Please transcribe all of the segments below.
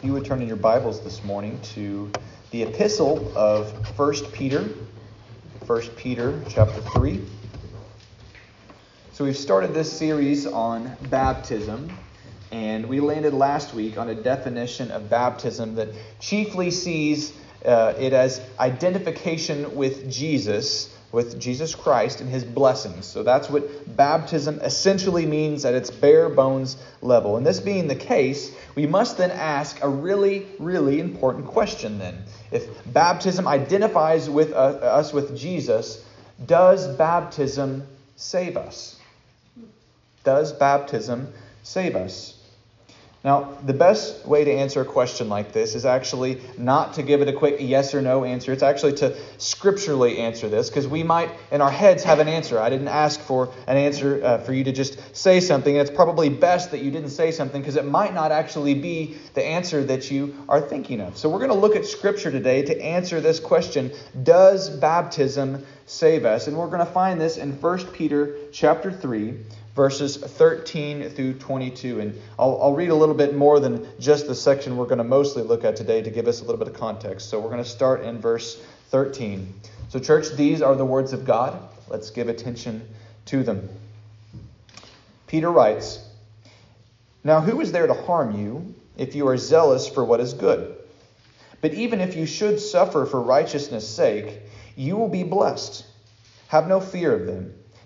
You would turn in your Bibles this morning to the epistle of 1 Peter, 1 Peter chapter 3. So we've started this series on baptism, and we landed last week on a definition of baptism that chiefly sees uh, it as identification with Jesus with Jesus Christ and his blessings. So that's what baptism essentially means at its bare bones level. And this being the case, we must then ask a really, really important question then. If baptism identifies with us with Jesus, does baptism save us? Does baptism save us? Now, the best way to answer a question like this is actually not to give it a quick yes or no answer. It's actually to scripturally answer this because we might, in our heads, have an answer. I didn't ask for an answer uh, for you to just say something. And it's probably best that you didn't say something because it might not actually be the answer that you are thinking of. So, we're going to look at scripture today to answer this question Does baptism save us? And we're going to find this in 1 Peter chapter 3 verses 13 through 22. And I'll, I'll, read a little bit more than just the section we're going to mostly look at today to give us a little bit of context. So we're going to start in verse 13. So, church, these are the words of God. Let's give attention to them. Peter writes Now, who is there to harm you if you are zealous for what is good? But even if you should suffer for righteousness' sake, you will be blessed. Have no fear of them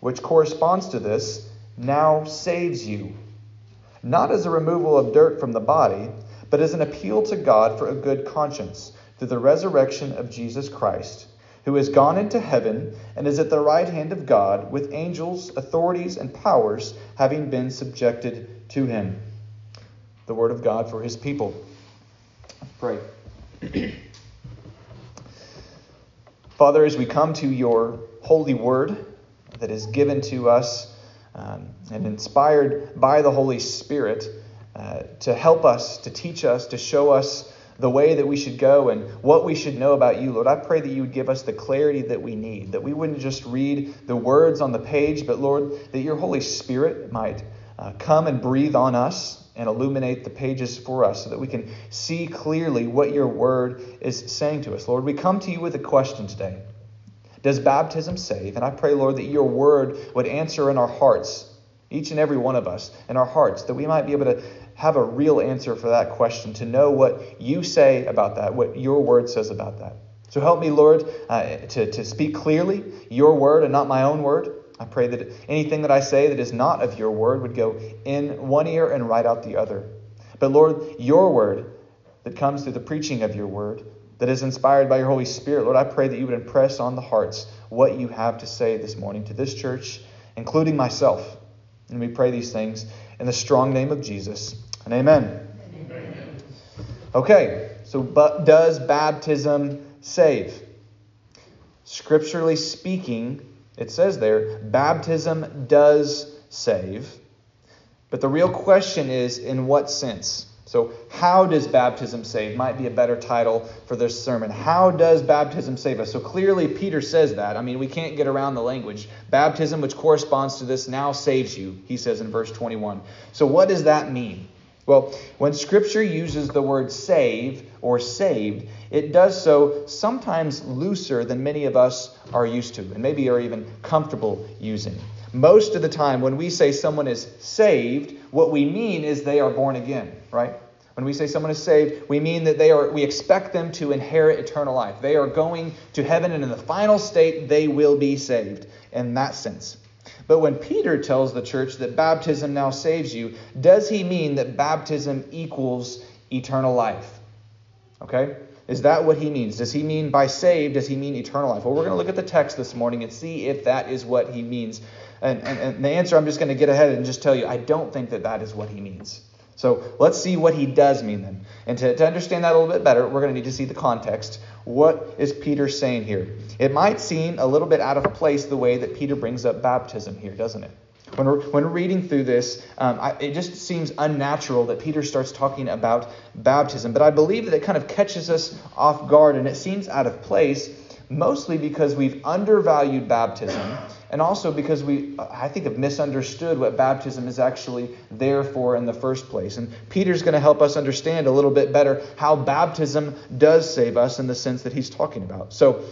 which corresponds to this, now saves you. Not as a removal of dirt from the body, but as an appeal to God for a good conscience through the resurrection of Jesus Christ, who has gone into heaven and is at the right hand of God with angels, authorities, and powers having been subjected to him. The word of God for his people. Pray. Father, as we come to your holy word, that is given to us um, and inspired by the Holy Spirit uh, to help us, to teach us, to show us the way that we should go and what we should know about you, Lord. I pray that you would give us the clarity that we need, that we wouldn't just read the words on the page, but Lord, that your Holy Spirit might uh, come and breathe on us and illuminate the pages for us so that we can see clearly what your word is saying to us. Lord, we come to you with a question today. Does baptism save? And I pray, Lord, that your word would answer in our hearts, each and every one of us, in our hearts, that we might be able to have a real answer for that question, to know what you say about that, what your word says about that. So help me, Lord, uh, to, to speak clearly your word and not my own word. I pray that anything that I say that is not of your word would go in one ear and right out the other. But Lord, your word that comes through the preaching of your word that is inspired by your Holy Spirit. Lord, I pray that you would impress on the hearts what you have to say this morning to this church, including myself. And we pray these things in the strong name of Jesus. And amen. amen. Okay, so but does baptism save? Scripturally speaking, it says there, baptism does save. But the real question is in what sense? So, how does baptism save? Might be a better title for this sermon. How does baptism save us? So, clearly, Peter says that. I mean, we can't get around the language. Baptism, which corresponds to this, now saves you, he says in verse 21. So, what does that mean? Well, when Scripture uses the word save or saved, it does so sometimes looser than many of us are used to, and maybe are even comfortable using. Most of the time, when we say someone is saved, what we mean is they are born again, right? When we say someone is saved, we mean that they are we expect them to inherit eternal life. They are going to heaven and in the final state they will be saved in that sense. But when Peter tells the church that baptism now saves you, does he mean that baptism equals eternal life? Okay? Is that what he means? Does he mean by saved, does he mean eternal life? Well, we're going to look at the text this morning and see if that is what he means. And, and, and the answer, I'm just going to get ahead and just tell you, I don't think that that is what he means. So let's see what he does mean then. And to, to understand that a little bit better, we're going to need to see the context. What is Peter saying here? It might seem a little bit out of place the way that Peter brings up baptism here, doesn't it? When we're, when we're reading through this, um, I, it just seems unnatural that Peter starts talking about baptism. But I believe that it kind of catches us off guard and it seems out of place, mostly because we've undervalued baptism and also because we, I think, have misunderstood what baptism is actually there for in the first place. And Peter's going to help us understand a little bit better how baptism does save us in the sense that he's talking about. So,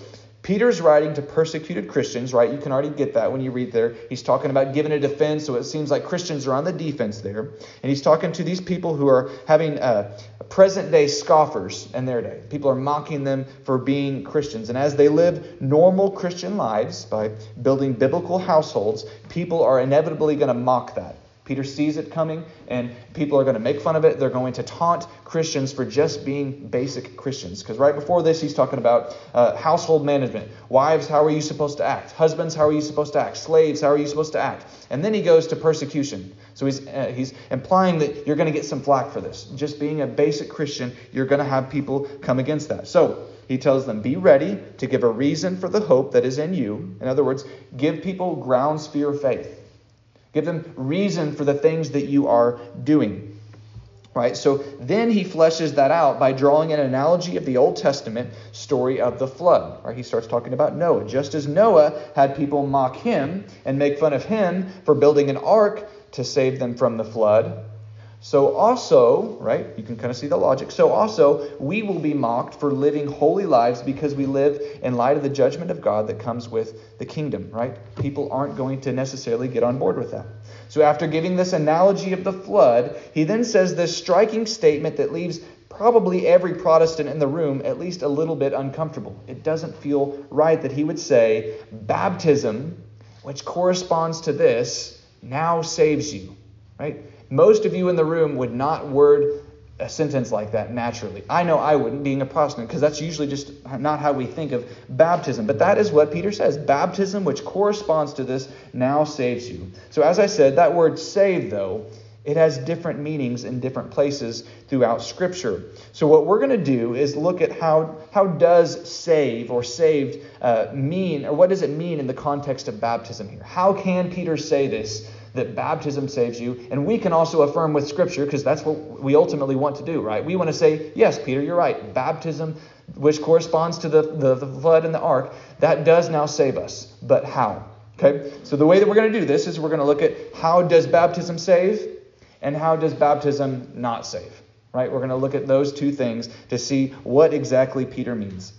Peter's writing to persecuted Christians, right? You can already get that when you read there. He's talking about giving a defense, so it seems like Christians are on the defense there. And he's talking to these people who are having uh, present day scoffers in their day. People are mocking them for being Christians. And as they live normal Christian lives by building biblical households, people are inevitably going to mock that. Peter sees it coming, and people are going to make fun of it. They're going to taunt Christians for just being basic Christians. Because right before this, he's talking about uh, household management. Wives, how are you supposed to act? Husbands, how are you supposed to act? Slaves, how are you supposed to act? And then he goes to persecution. So he's, uh, he's implying that you're going to get some flack for this. Just being a basic Christian, you're going to have people come against that. So he tells them, Be ready to give a reason for the hope that is in you. In other words, give people grounds for your faith. Give them reason for the things that you are doing. Right? So then he fleshes that out by drawing an analogy of the Old Testament story of the flood. Right? He starts talking about Noah. Just as Noah had people mock him and make fun of him for building an ark to save them from the flood, so also, right, you can kind of see the logic. So also, we will be mocked for living holy lives because we live in light of the judgment of God that comes with the kingdom, right? People aren't going to necessarily get on board with that. So after giving this analogy of the flood, he then says this striking statement that leaves probably every Protestant in the room at least a little bit uncomfortable. It doesn't feel right that he would say, baptism, which corresponds to this, now saves you, right? Most of you in the room would not word a sentence like that naturally. I know I wouldn't, being a Protestant, because that's usually just not how we think of baptism. But that is what Peter says. Baptism, which corresponds to this, now saves you. So, as I said, that word save, though, it has different meanings in different places throughout Scripture. So, what we're going to do is look at how, how does save or saved uh, mean, or what does it mean in the context of baptism here? How can Peter say this? That baptism saves you. And we can also affirm with Scripture, because that's what we ultimately want to do, right? We want to say, yes, Peter, you're right. Baptism, which corresponds to the, the, the flood and the ark, that does now save us. But how? Okay? So the way that we're going to do this is we're going to look at how does baptism save and how does baptism not save? Right? We're going to look at those two things to see what exactly Peter means.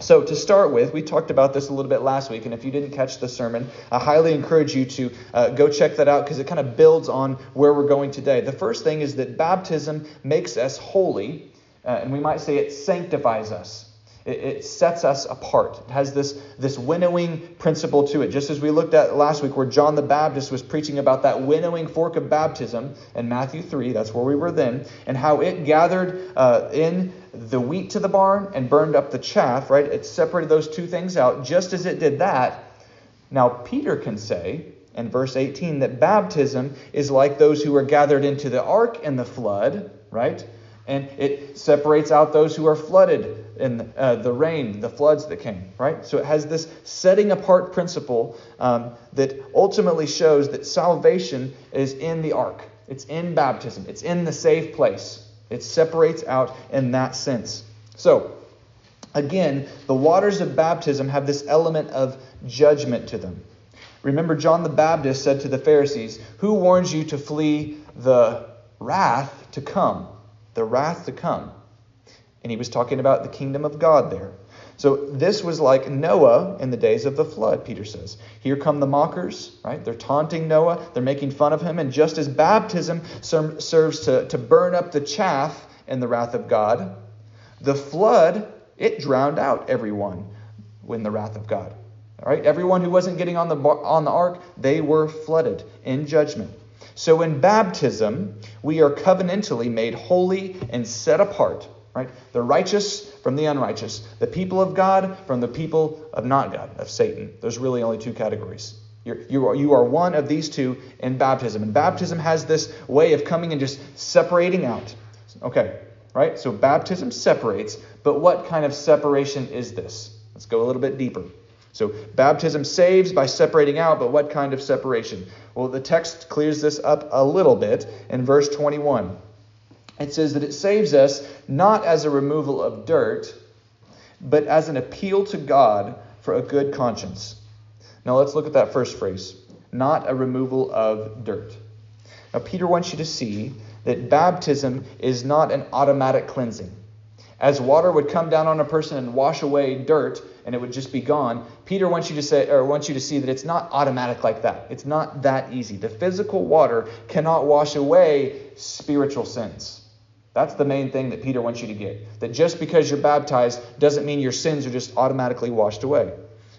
So, to start with, we talked about this a little bit last week, and if you didn't catch the sermon, I highly encourage you to uh, go check that out because it kind of builds on where we're going today. The first thing is that baptism makes us holy, uh, and we might say it sanctifies us. It, sets us apart. It has this, this winnowing principle to it. Just as we looked at last week, where John the Baptist was preaching about that winnowing fork of baptism in Matthew 3, that's where we were then, and how it gathered uh, in the wheat to the barn and burned up the chaff, right? It separated those two things out. Just as it did that, now Peter can say in verse 18 that baptism is like those who are gathered into the ark in the flood, right? And it separates out those who are flooded in uh, the rain, the floods that came, right? So it has this setting apart principle um, that ultimately shows that salvation is in the ark. It's in baptism. It's in the safe place. It separates out in that sense. So, again, the waters of baptism have this element of judgment to them. Remember, John the Baptist said to the Pharisees, Who warns you to flee the wrath to come? The wrath to come. And he was talking about the kingdom of God there. So this was like Noah in the days of the flood, Peter says. Here come the mockers, right? They're taunting Noah, they're making fun of him, and just as baptism serves to, to burn up the chaff in the wrath of God, the flood, it drowned out everyone in the wrath of God. Right? Everyone who wasn't getting on the on the ark, they were flooded in judgment. So in baptism, we are covenantally made holy and set apart right? The righteous from the unrighteous, the people of God from the people of not God, of Satan. There's really only two categories. You're, you, are, you are one of these two in baptism. And baptism has this way of coming and just separating out. Okay, right? So baptism separates, but what kind of separation is this? Let's go a little bit deeper. So baptism saves by separating out, but what kind of separation? Well, the text clears this up a little bit in verse 21 it says that it saves us not as a removal of dirt, but as an appeal to God for a good conscience. Now let's look at that first phrase not a removal of dirt. Now, Peter wants you to see that baptism is not an automatic cleansing. As water would come down on a person and wash away dirt and it would just be gone, Peter wants you to say or wants you to see that it's not automatic like that. It's not that easy. The physical water cannot wash away spiritual sins. That's the main thing that Peter wants you to get. That just because you're baptized doesn't mean your sins are just automatically washed away.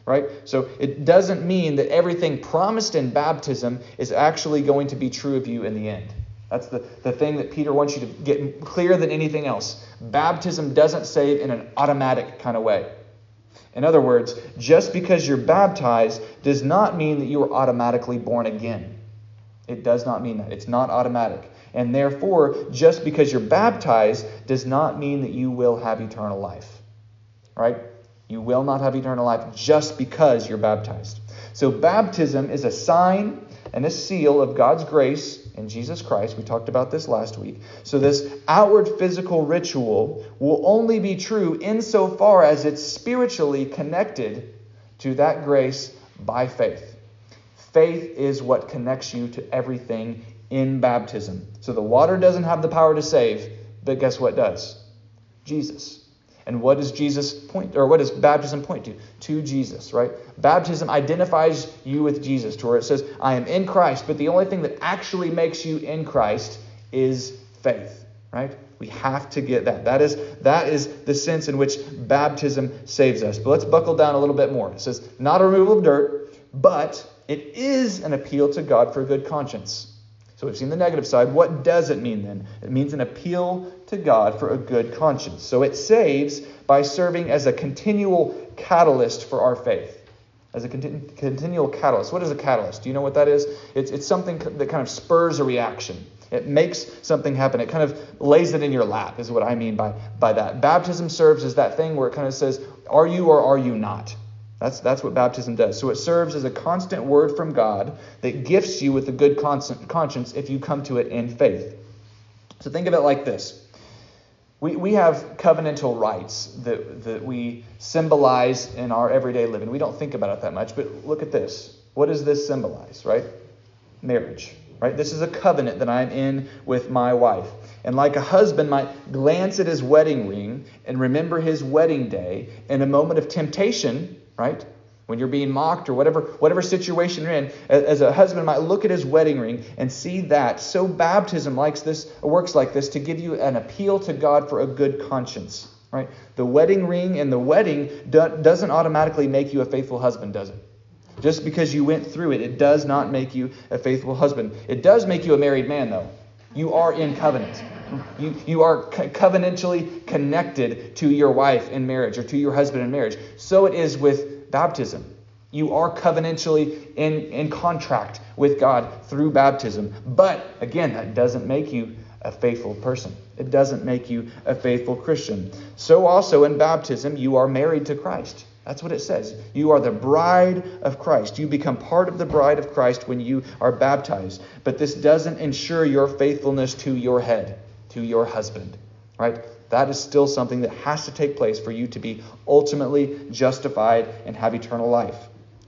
Right? So it doesn't mean that everything promised in baptism is actually going to be true of you in the end. That's the, the thing that Peter wants you to get clearer than anything else. Baptism doesn't save in an automatic kind of way. In other words, just because you're baptized does not mean that you are automatically born again. It does not mean that. It's not automatic. And therefore, just because you're baptized does not mean that you will have eternal life. Right? You will not have eternal life just because you're baptized. So, baptism is a sign and a seal of God's grace in Jesus Christ. We talked about this last week. So, this outward physical ritual will only be true insofar as it's spiritually connected to that grace by faith. Faith is what connects you to everything in baptism. So the water doesn't have the power to save, but guess what does? Jesus. And what does Jesus point or what does baptism point to? To Jesus, right? Baptism identifies you with Jesus to where it says, I am in Christ, but the only thing that actually makes you in Christ is faith, right? We have to get that. That is that is the sense in which baptism saves us. But let's buckle down a little bit more. It says, not a removal of dirt, but it is an appeal to God for good conscience. So we've seen the negative side. What does it mean then? It means an appeal to God for a good conscience. So it saves by serving as a continual catalyst for our faith. As a continu- continual catalyst. What is a catalyst? Do you know what that is? It's, it's something that kind of spurs a reaction. It makes something happen. It kind of lays it in your lap, is what I mean by, by that. Baptism serves as that thing where it kind of says, Are you or are you not? That's, that's what baptism does. So it serves as a constant word from God that gifts you with a good conscience if you come to it in faith. So think of it like this. We, we have covenantal rights that, that we symbolize in our everyday living. We don't think about it that much, but look at this. What does this symbolize, right? Marriage, right? This is a covenant that I'm in with my wife. And like a husband might glance at his wedding ring and remember his wedding day in a moment of temptation, right? When you're being mocked or whatever, whatever situation you're in, as a husband might look at his wedding ring and see that. So baptism likes this, works like this to give you an appeal to God for a good conscience. Right? The wedding ring and the wedding do, doesn't automatically make you a faithful husband, does it? Just because you went through it, it does not make you a faithful husband. It does make you a married man, though. You are in covenant. You, you are co- covenantally connected to your wife in marriage or to your husband in marriage. So it is with baptism. You are covenantally in, in contract with God through baptism. But again, that doesn't make you a faithful person. It doesn't make you a faithful Christian. So also in baptism, you are married to Christ. That's what it says. You are the bride of Christ. You become part of the bride of Christ when you are baptized. But this doesn't ensure your faithfulness to your head to your husband, right? That is still something that has to take place for you to be ultimately justified and have eternal life.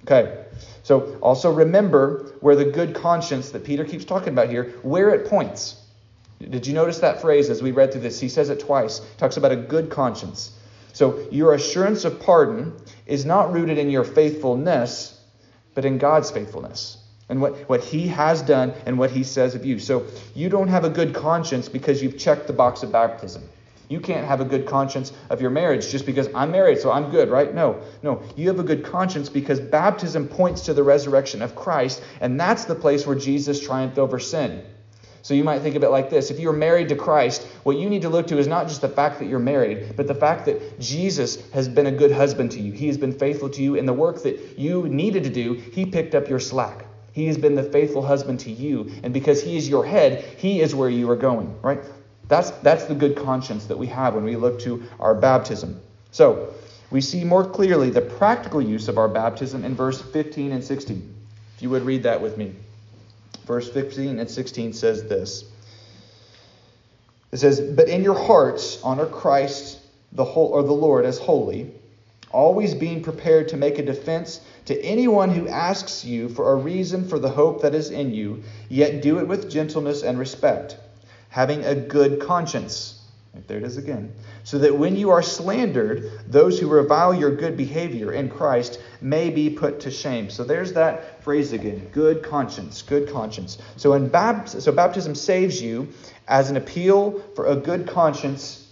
Okay, so also remember where the good conscience that Peter keeps talking about here, where it points. Did you notice that phrase as we read through this? He says it twice. Talks about a good conscience. So your assurance of pardon is not rooted in your faithfulness, but in God's faithfulness and what, what he has done and what he says of you. So you don't have a good conscience because you've checked the box of baptism. You can't have a good conscience of your marriage just because I'm married, so I'm good, right? No, no. You have a good conscience because baptism points to the resurrection of Christ, and that's the place where Jesus triumphed over sin. So you might think of it like this if you're married to Christ, what you need to look to is not just the fact that you're married, but the fact that Jesus has been a good husband to you. He has been faithful to you in the work that you needed to do, He picked up your slack. He has been the faithful husband to you, and because He is your head, He is where you are going, right? That's, that's the good conscience that we have when we look to our baptism. So, we see more clearly the practical use of our baptism in verse 15 and 16. If you would read that with me. Verse 15 and 16 says this. It says, "But in your hearts honor Christ the whole or the Lord as holy, always being prepared to make a defense to anyone who asks you for a reason for the hope that is in you, yet do it with gentleness and respect, having a good conscience." Right, there it is again. So that when you are slandered, those who revile your good behavior in Christ may be put to shame. So there's that phrase again good conscience, good conscience. So, in baptism, so baptism saves you as an appeal for a good conscience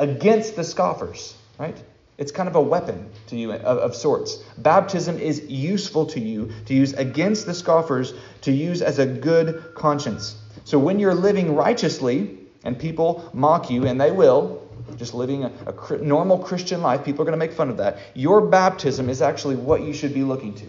against the scoffers, right? It's kind of a weapon to you of, of, sorts. Baptism is useful to you to use against the scoffers, to use as a good conscience. So when you're living righteously, and people mock you, and they will, just living a, a normal Christian life, people are going to make fun of that. Your baptism is actually what you should be looking to.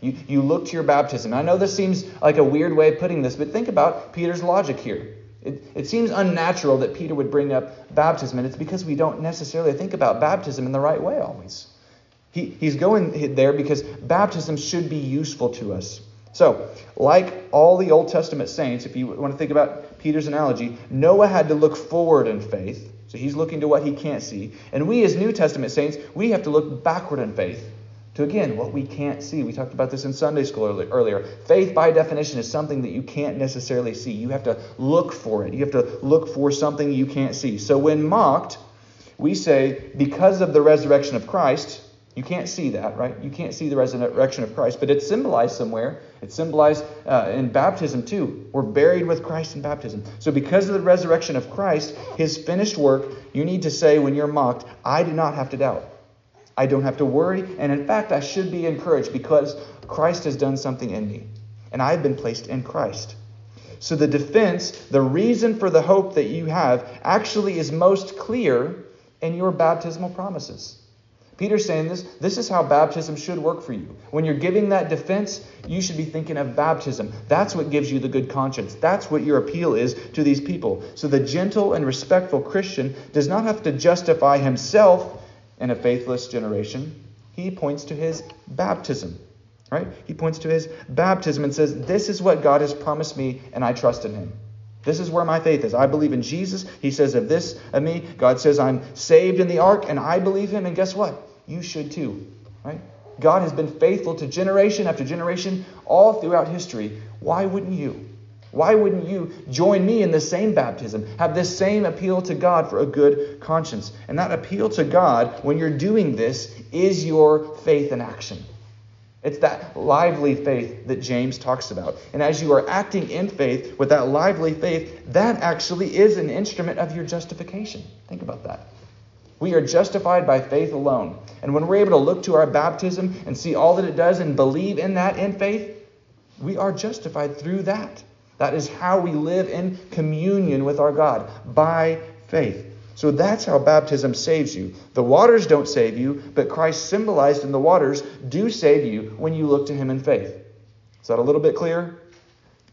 You, you look to your baptism. I know this seems like a weird way of putting this, but think about Peter's logic here. It, it seems unnatural that Peter would bring up baptism, and it's because we don't necessarily think about baptism in the right way always. He, he's going there because baptism should be useful to us. So, like all the Old Testament saints, if you want to think about Peter's analogy, Noah had to look forward in faith. So he's looking to what he can't see. And we, as New Testament saints, we have to look backward in faith to, again, what we can't see. We talked about this in Sunday school earlier. Faith, by definition, is something that you can't necessarily see. You have to look for it, you have to look for something you can't see. So when mocked, we say, because of the resurrection of Christ, you can't see that, right? You can't see the resurrection of Christ, but it's symbolized somewhere. It's symbolized uh, in baptism too. We're buried with Christ in baptism. So, because of the resurrection of Christ, his finished work, you need to say when you're mocked, I do not have to doubt. I don't have to worry. And in fact, I should be encouraged because Christ has done something in me, and I've been placed in Christ. So, the defense, the reason for the hope that you have, actually is most clear in your baptismal promises. Peter's saying this this is how baptism should work for you. When you're giving that defense, you should be thinking of baptism. That's what gives you the good conscience. That's what your appeal is to these people. So the gentle and respectful Christian does not have to justify himself in a faithless generation. He points to his baptism. Right? He points to his baptism and says, This is what God has promised me, and I trust in him. This is where my faith is. I believe in Jesus. He says of this of me. God says I'm saved in the ark, and I believe him. And guess what? You should too, right? God has been faithful to generation after generation all throughout history. Why wouldn't you? Why wouldn't you join me in the same baptism, have this same appeal to God for a good conscience? And that appeal to God, when you're doing this, is your faith in action. It's that lively faith that James talks about. And as you are acting in faith with that lively faith, that actually is an instrument of your justification. Think about that. We are justified by faith alone. And when we're able to look to our baptism and see all that it does and believe in that in faith, we are justified through that. That is how we live in communion with our God, by faith. So that's how baptism saves you. The waters don't save you, but Christ symbolized in the waters do save you when you look to him in faith. Is that a little bit clear?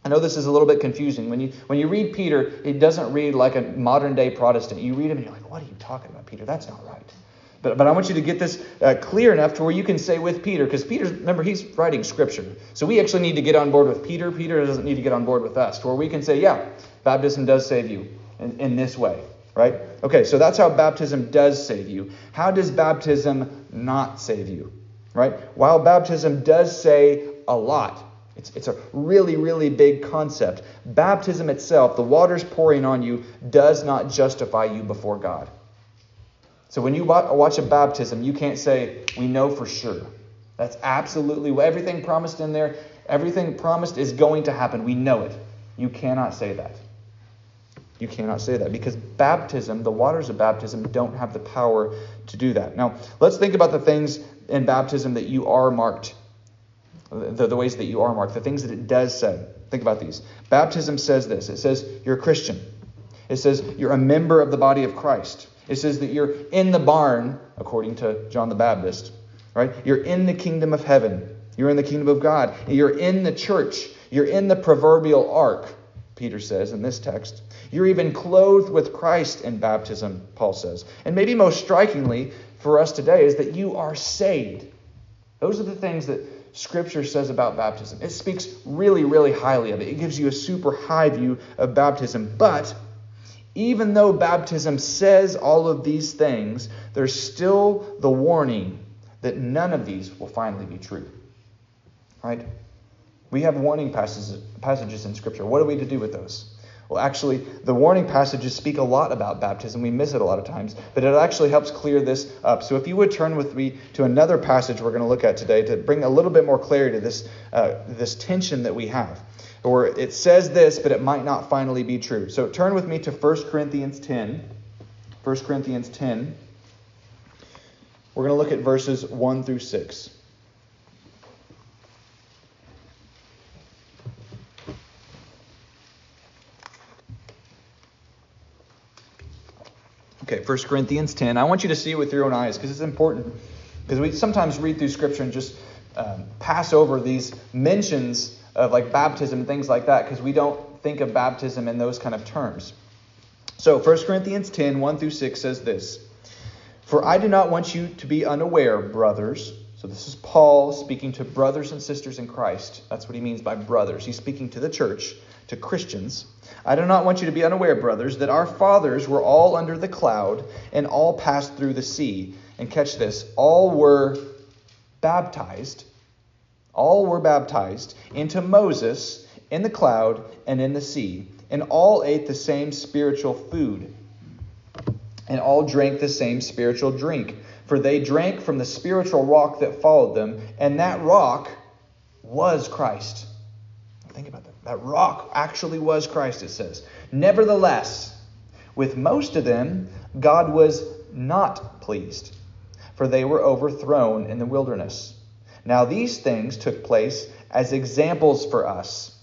I know this is a little bit confusing. When you when you read Peter, it doesn't read like a modern day Protestant. You read him and you're like, what are you talking about, Peter? That's not right. But, but I want you to get this uh, clear enough to where you can say with Peter, because Peter, remember, he's writing scripture. So we actually need to get on board with Peter. Peter doesn't need to get on board with us, to where we can say, yeah, baptism does save you in, in this way, right? Okay, so that's how baptism does save you. How does baptism not save you, right? While baptism does say a lot, it's, it's a really, really big concept. Baptism itself, the waters pouring on you, does not justify you before God. So when you watch a baptism, you can't say, we know for sure. That's absolutely everything promised in there, everything promised is going to happen. We know it. You cannot say that. You cannot say that because baptism, the waters of baptism, don't have the power to do that. Now, let's think about the things in baptism that you are marked, the, the ways that you are marked, the things that it does say. Think about these. Baptism says this it says you're a Christian, it says you're a member of the body of Christ, it says that you're in the barn, according to John the Baptist, right? You're in the kingdom of heaven, you're in the kingdom of God, you're in the church, you're in the proverbial ark, Peter says in this text. You're even clothed with Christ in baptism, Paul says. And maybe most strikingly for us today is that you are saved. Those are the things that Scripture says about baptism. It speaks really, really highly of it. It gives you a super high view of baptism. But even though baptism says all of these things, there's still the warning that none of these will finally be true. Right? We have warning passages, passages in Scripture. What are we to do with those? Well, actually, the warning passages speak a lot about baptism. We miss it a lot of times, but it actually helps clear this up. So, if you would turn with me to another passage we're going to look at today to bring a little bit more clarity to this, uh, this tension that we have. Or it says this, but it might not finally be true. So, turn with me to 1 Corinthians 10. 1 Corinthians 10. We're going to look at verses 1 through 6. Okay, 1 Corinthians 10. I want you to see it with your own eyes because it's important. Because we sometimes read through Scripture and just um, pass over these mentions of like baptism and things like that because we don't think of baptism in those kind of terms. So 1 Corinthians 10, 1 through 6 says this For I do not want you to be unaware, brothers. So this is Paul speaking to brothers and sisters in Christ. That's what he means by brothers. He's speaking to the church, to Christians. I do not want you to be unaware, brothers, that our fathers were all under the cloud and all passed through the sea. And catch this all were baptized, all were baptized into Moses in the cloud and in the sea, and all ate the same spiritual food, and all drank the same spiritual drink. For they drank from the spiritual rock that followed them, and that rock was Christ. Think about that. That rock actually was Christ, it says. Nevertheless, with most of them, God was not pleased, for they were overthrown in the wilderness. Now, these things took place as examples for us,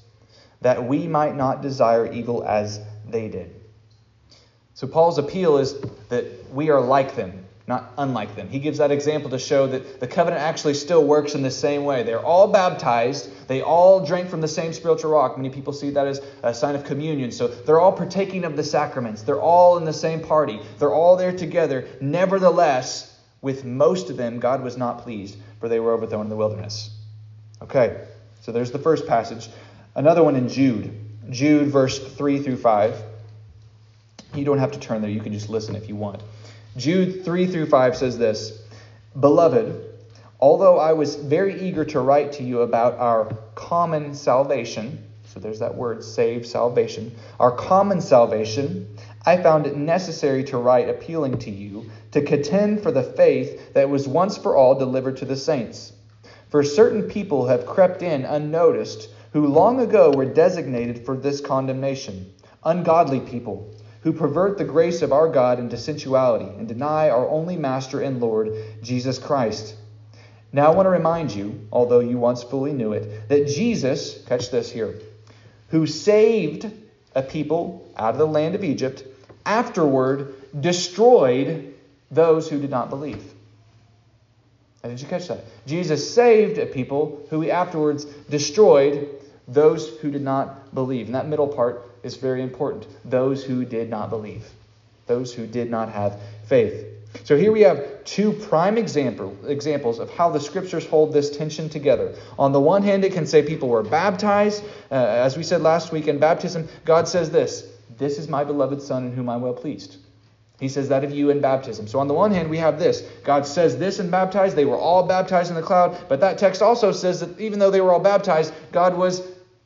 that we might not desire evil as they did. So, Paul's appeal is that we are like them not unlike them. He gives that example to show that the covenant actually still works in the same way. They're all baptized, they all drink from the same spiritual rock. Many people see that as a sign of communion. So they're all partaking of the sacraments, they're all in the same party, they're all there together. Nevertheless, with most of them, God was not pleased, for they were overthrown in the wilderness. Okay, so there's the first passage. Another one in Jude. Jude, verse 3 through 5. You don't have to turn there, you can just listen if you want. Jude 3 through 5 says this Beloved, although I was very eager to write to you about our common salvation, so there's that word, save, salvation, our common salvation, I found it necessary to write appealing to you to contend for the faith that was once for all delivered to the saints. For certain people have crept in unnoticed, who long ago were designated for this condemnation ungodly people who pervert the grace of our God into sensuality and deny our only Master and Lord, Jesus Christ. Now I want to remind you, although you once fully knew it, that Jesus, catch this here, who saved a people out of the land of Egypt, afterward destroyed those who did not believe. How did you catch that? Jesus saved a people who he afterwards destroyed those who did not believe. And that middle part is very important. Those who did not believe, those who did not have faith. So here we have two prime example, examples of how the scriptures hold this tension together. On the one hand, it can say people were baptized. Uh, as we said last week in baptism, God says this This is my beloved Son in whom I'm well pleased. He says that of you in baptism. So on the one hand, we have this. God says this in baptized. They were all baptized in the cloud. But that text also says that even though they were all baptized, God was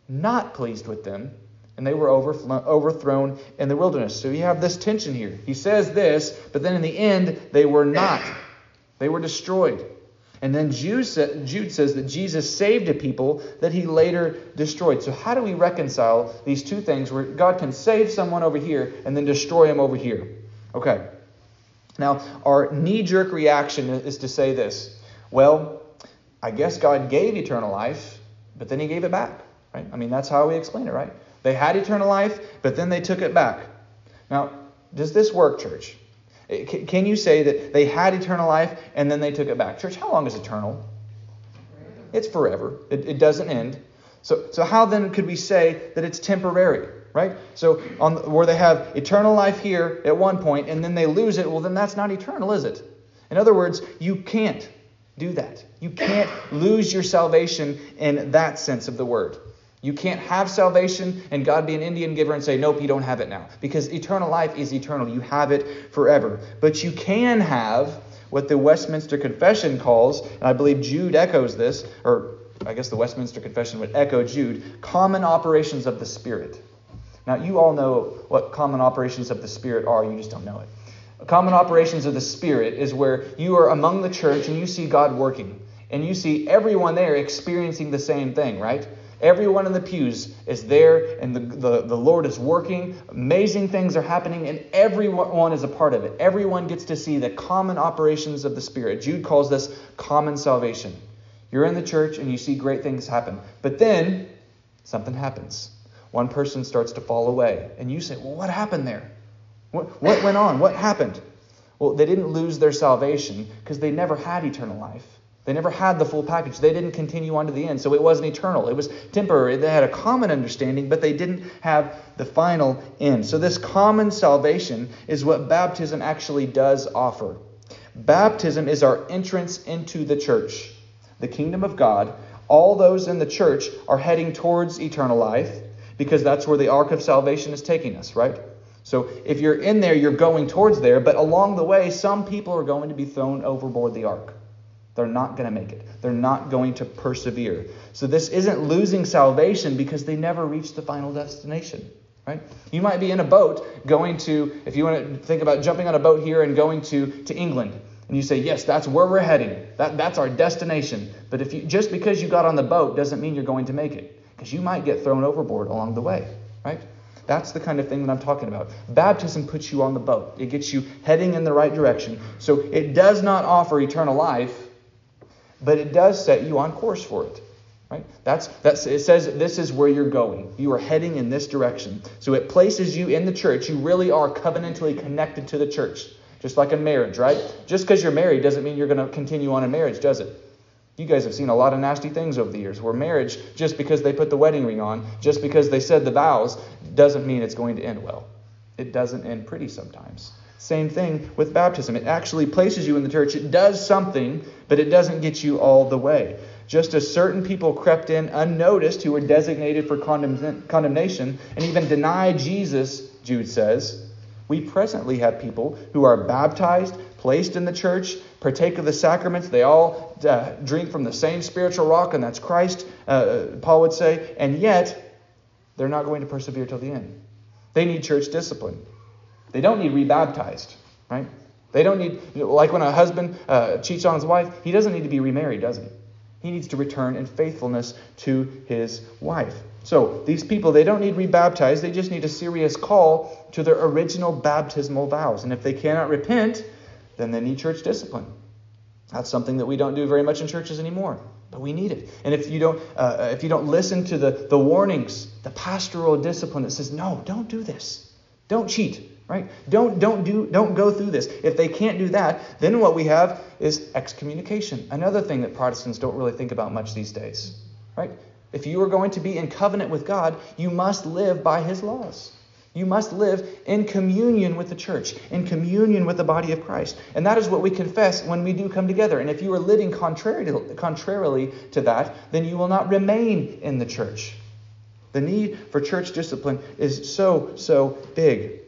not pleased with them and they were overthrown in the wilderness. So you have this tension here. He says this, but then in the end, they were not. They were destroyed. And then Jude, says that Jesus saved a people that he later destroyed. So, how do we reconcile these two things where God can save someone over here and then destroy him over here? Okay. Now, our knee jerk reaction is to say this well, I guess God gave eternal life, but then he gave it back. Right? I mean, that's how we explain it, right? They had eternal life, but then they took it back. Now, does this work, church? Eh, can you say that they had eternal life and then they took it back? Church, how long is eternal? It's forever. It, it doesn't end. So, so how then could we say that it's temporary? Right? So on where they have eternal life here at one point and then they lose it, well then that's not eternal, is it? In other words, you can't do that. You can't lose your salvation in that sense of the word. You can't have salvation and God be an Indian giver and say, nope, you don't have it now. Because eternal life is eternal. You have it forever. But you can have what the Westminster Confession calls, and I believe Jude echoes this, or I guess the Westminster Confession would echo Jude, common operations of the Spirit. Now, you all know what common operations of the Spirit are, you just don't know it. Common operations of the Spirit is where you are among the church and you see God working, and you see everyone there experiencing the same thing, right? Everyone in the pews is there, and the, the, the Lord is working. Amazing things are happening, and everyone is a part of it. Everyone gets to see the common operations of the Spirit. Jude calls this common salvation. You're in the church and you see great things happen. But then something happens. One person starts to fall away, and you say, Well, what happened there? What, what went on? What happened? Well, they didn't lose their salvation because they never had eternal life. They never had the full package. They didn't continue on to the end. So it wasn't eternal. It was temporary. They had a common understanding, but they didn't have the final end. So this common salvation is what baptism actually does offer. Baptism is our entrance into the church, the kingdom of God. All those in the church are heading towards eternal life because that's where the ark of salvation is taking us, right? So if you're in there, you're going towards there, but along the way, some people are going to be thrown overboard the ark. They're not going to make it. They're not going to persevere. So this isn't losing salvation because they never reach the final destination. Right? You might be in a boat going to, if you want to think about jumping on a boat here and going to, to England, and you say, yes, that's where we're heading. That, that's our destination. But if you, just because you got on the boat doesn't mean you're going to make it, because you might get thrown overboard along the way. Right? That's the kind of thing that I'm talking about. Baptism puts you on the boat. It gets you heading in the right direction. So it does not offer eternal life, but it does set you on course for it. Right? That's, that's it says this is where you're going. You are heading in this direction. So it places you in the church. You really are covenantally connected to the church. Just like in marriage, right? Just because you're married doesn't mean you're going to continue on in marriage, does it? You guys have seen a lot of nasty things over the years where marriage, just because they put the wedding ring on, just because they said the vows, doesn't mean it's going to end well. It doesn't end pretty sometimes. Same thing with baptism. It actually places you in the church. It does something, but it doesn't get you all the way. Just as certain people crept in unnoticed who were designated for condemn- condemnation and even denied Jesus, Jude says, we presently have people who are baptized, placed in the church, partake of the sacraments. They all uh, drink from the same spiritual rock, and that's Christ, uh, Paul would say, and yet they're not going to persevere till the end. They need church discipline. They don't need rebaptized, right? They don't need, like when a husband uh, cheats on his wife, he doesn't need to be remarried, does he? He needs to return in faithfulness to his wife. So these people, they don't need rebaptized. They just need a serious call to their original baptismal vows. And if they cannot repent, then they need church discipline. That's something that we don't do very much in churches anymore, but we need it. And if you don't, uh, if you don't listen to the, the warnings, the pastoral discipline that says, no, don't do this, don't cheat, right? Don't don't do don't go through this. If they can't do that, then what we have is excommunication. Another thing that Protestants don't really think about much these days, right? If you are going to be in covenant with God, you must live by his laws. You must live in communion with the church, in communion with the body of Christ. And that is what we confess when we do come together. And if you are living contrary to, contrarily to that, then you will not remain in the church. The need for church discipline is so, so big.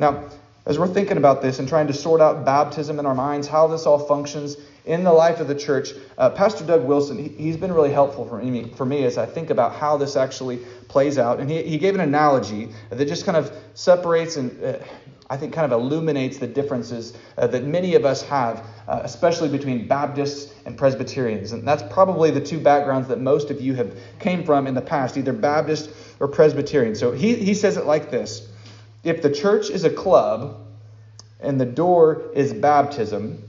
Now, as we're thinking about this and trying to sort out baptism in our minds, how this all functions, in the life of the church. Uh, Pastor Doug Wilson, he, has been really helpful for me, for me as I think about how this actually plays out. And he, he gave an analogy that just kind of separates and uh, I think kind of illuminates the differences uh, that many of us have, uh, especially between Baptists and Presbyterians. And that's probably the two backgrounds that most of you have came from in the past, either Baptist or Presbyterian. So he, he says it like this If the church is a club and the door is baptism,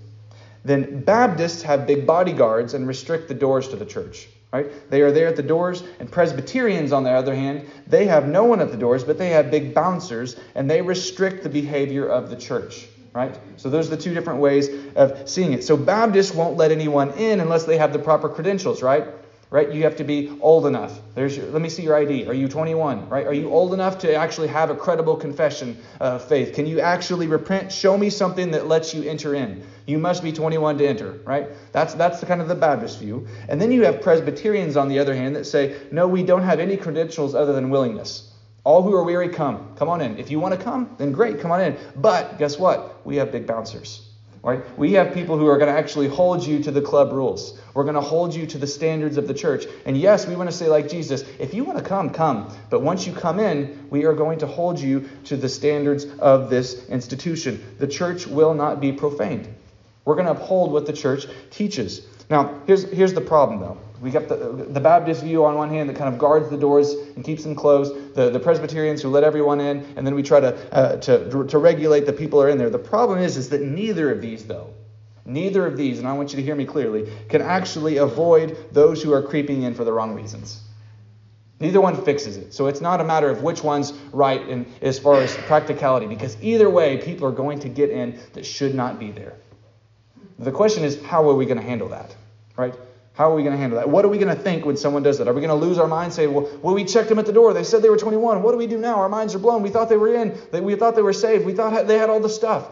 then Baptists have big bodyguards and restrict the doors to the church. Right? They are there at the doors, and Presbyterians, on the other hand, they have no one at the doors, but they have big bouncers, and they restrict the behavior of the church. Right? So those are the two different ways of seeing it. So Baptists won't let anyone in unless they have the proper credentials, right? Right? You have to be old enough. There's your, let me see your ID. Are you 21, right? Are you old enough to actually have a credible confession of faith? Can you actually repent? Show me something that lets you enter in. You must be 21 to enter, right? That's that's the kind of the Baptist view. And then you have Presbyterians on the other hand that say, "No, we don't have any credentials other than willingness." All who are weary come. Come on in. If you want to come, then great, come on in. But guess what? We have big bouncers. Right? We have people who are going to actually hold you to the club rules. We're going to hold you to the standards of the church. And yes, we want to say, like Jesus, if you want to come, come. But once you come in, we are going to hold you to the standards of this institution. The church will not be profaned. We're going to uphold what the church teaches. Now, here's, here's the problem, though. We got the, the Baptist view on one hand that kind of guards the doors and keeps them closed, the, the Presbyterians who let everyone in, and then we try to, uh, to, to regulate the people are in there. The problem is, is that neither of these, though, neither of these, and I want you to hear me clearly, can actually avoid those who are creeping in for the wrong reasons. Neither one fixes it. So it's not a matter of which one's right in, as far as practicality, because either way, people are going to get in that should not be there. The question is, how are we going to handle that? Right? How are we going to handle that? What are we going to think when someone does that? Are we going to lose our mind, say, well, well, we checked them at the door. They said they were 21. What do we do now? Our minds are blown. We thought they were in. We thought they were saved. We thought they had all the stuff.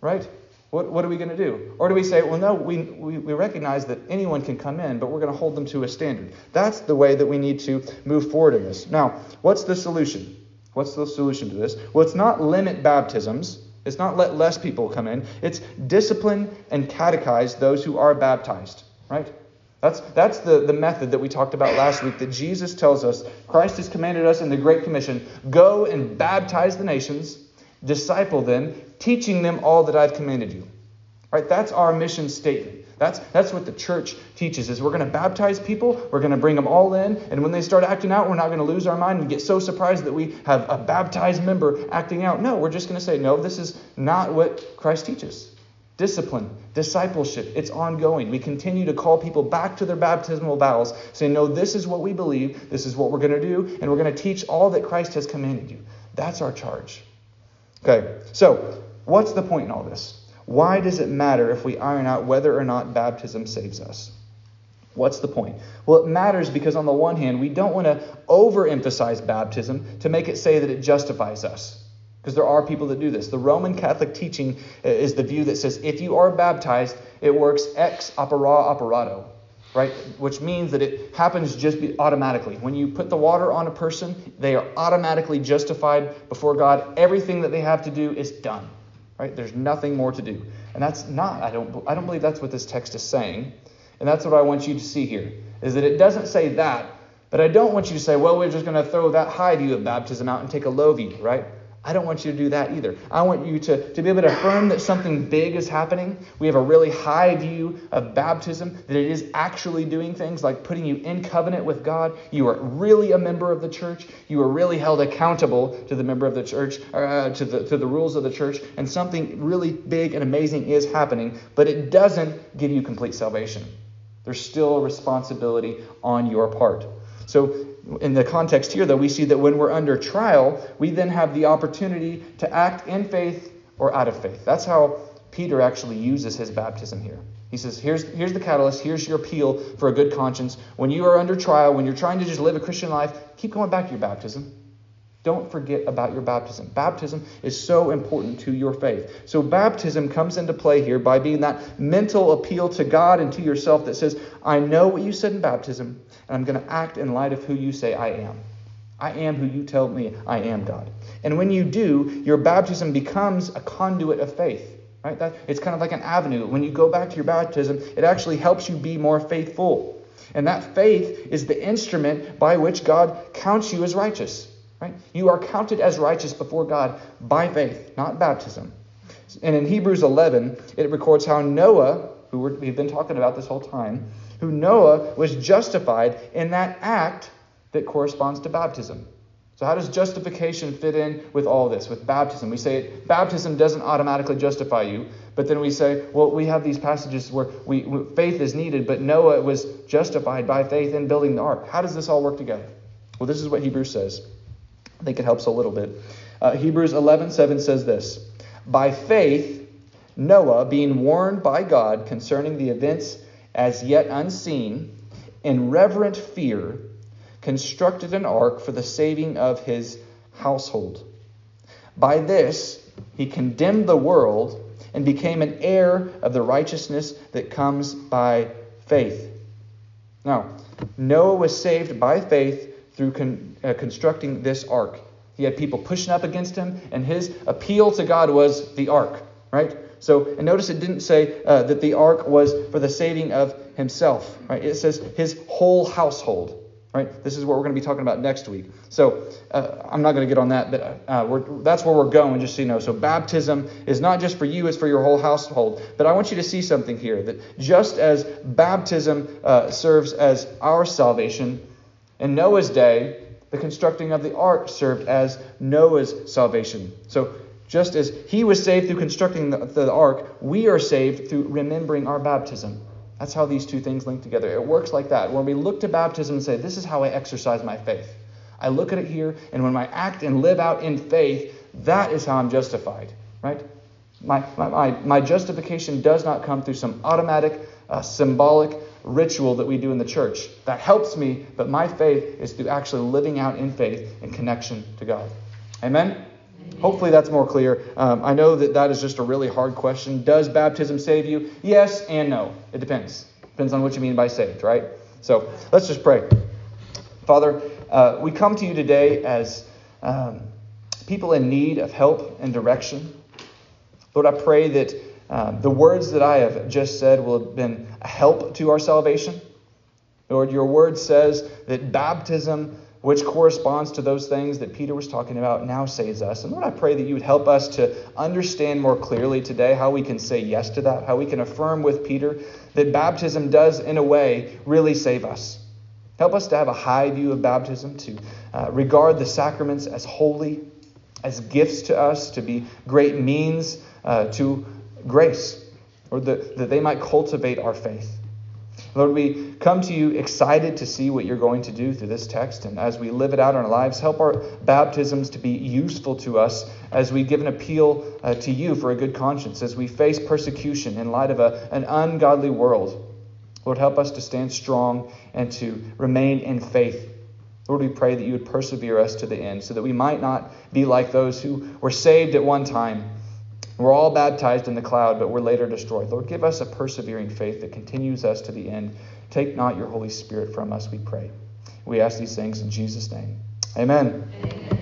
Right? What, what are we going to do? Or do we say, well, no, we, we, we recognize that anyone can come in, but we're going to hold them to a standard? That's the way that we need to move forward in this. Now, what's the solution? What's the solution to this? Well, it's not limit baptisms. It's not let less people come in. It's discipline and catechize those who are baptized. Right? That's, that's the, the method that we talked about last week that Jesus tells us. Christ has commanded us in the Great Commission go and baptize the nations, disciple them, teaching them all that I've commanded you. Right? That's our mission statement. That's, that's what the church teaches is we're going to baptize people, we're going to bring them all in, and when they start acting out, we're not going to lose our mind and get so surprised that we have a baptized member acting out. No, we're just going to say, no, this is not what Christ teaches. Discipline, discipleship, it's ongoing. We continue to call people back to their baptismal vows, saying, No, this is what we believe, this is what we're going to do, and we're going to teach all that Christ has commanded you. That's our charge. Okay, so what's the point in all this? Why does it matter if we iron out whether or not baptism saves us? What's the point? Well, it matters because, on the one hand, we don't want to overemphasize baptism to make it say that it justifies us. Because there are people that do this. The Roman Catholic teaching uh, is the view that says if you are baptized, it works ex opere operato, right? Which means that it happens just automatically. When you put the water on a person, they are automatically justified before God. Everything that they have to do is done, right? There's nothing more to do. And that's not, I don't, I don't believe that's what this text is saying. And that's what I want you to see here, is that it doesn't say that, but I don't want you to say, well, we're just going to throw that high view of baptism out and take a low view, right? I don't want you to do that either. I want you to, to be able to affirm that something big is happening. We have a really high view of baptism, that it is actually doing things like putting you in covenant with God. You are really a member of the church. You are really held accountable to the member of the church, uh, to, the, to the rules of the church, and something really big and amazing is happening, but it doesn't give you complete salvation. There's still a responsibility on your part. So in the context here, though, we see that when we're under trial, we then have the opportunity to act in faith or out of faith. That's how Peter actually uses his baptism here. He says, here's, here's the catalyst, here's your appeal for a good conscience. When you are under trial, when you're trying to just live a Christian life, keep going back to your baptism. Don't forget about your baptism. Baptism is so important to your faith. So, baptism comes into play here by being that mental appeal to God and to yourself that says, I know what you said in baptism, and I'm going to act in light of who you say I am. I am who you tell me I am, God. And when you do, your baptism becomes a conduit of faith. Right? That, it's kind of like an avenue. When you go back to your baptism, it actually helps you be more faithful. And that faith is the instrument by which God counts you as righteous. Right? You are counted as righteous before God by faith, not baptism. And in Hebrews 11, it records how Noah, who we've been talking about this whole time, who Noah was justified in that act that corresponds to baptism. So, how does justification fit in with all this, with baptism? We say baptism doesn't automatically justify you, but then we say, well, we have these passages where we, faith is needed, but Noah was justified by faith in building the ark. How does this all work together? Well, this is what Hebrews says. I think it helps a little bit. Uh, Hebrews 11:7 says this: By faith, Noah, being warned by God concerning the events as yet unseen, in reverent fear constructed an ark for the saving of his household. By this, he condemned the world and became an heir of the righteousness that comes by faith. Now, Noah was saved by faith through con- uh, constructing this ark. He had people pushing up against him, and his appeal to God was the ark, right? So, and notice it didn't say uh, that the ark was for the saving of himself, right? It says his whole household. Right? This is what we're going to be talking about next week. So uh, I'm not going to get on that, but uh, that's where we're going, just so you know. So baptism is not just for you, it's for your whole household. But I want you to see something here that just as baptism uh, serves as our salvation, in Noah's day, the constructing of the ark served as Noah's salvation. So just as he was saved through constructing the, the ark, we are saved through remembering our baptism. That's how these two things link together. It works like that. When we look to baptism and say, This is how I exercise my faith, I look at it here, and when I act and live out in faith, that is how I'm justified, right? My, my, my, justification does not come through some automatic, uh, symbolic ritual that we do in the church. That helps me, but my faith is through actually living out in faith in connection to God. Amen? Hopefully that's more clear. Um, I know that that is just a really hard question. Does baptism save you? Yes and no. It depends. Depends on what you mean by saved, right? So let's just pray. Father, uh, we come to you today as um, people in need of help and direction. Lord, I pray that um, the words that I have just said will have been a help to our salvation. Lord, your word says that baptism which corresponds to those things that Peter was talking about, now saves us. And Lord, I pray that you would help us to understand more clearly today how we can say yes to that, how we can affirm with Peter that baptism does, in a way, really save us. Help us to have a high view of baptism, to uh, regard the sacraments as holy, as gifts to us, to be great means uh, to grace, or the, that they might cultivate our faith. Lord, we come to you excited to see what you're going to do through this text. And as we live it out in our lives, help our baptisms to be useful to us as we give an appeal uh, to you for a good conscience, as we face persecution in light of a, an ungodly world. Lord, help us to stand strong and to remain in faith. Lord, we pray that you would persevere us to the end so that we might not be like those who were saved at one time we're all baptized in the cloud, but we're later destroyed. Lord, give us a persevering faith that continues us to the end. Take not your Holy Spirit from us, we pray. We ask these things in Jesus' name. Amen. Amen.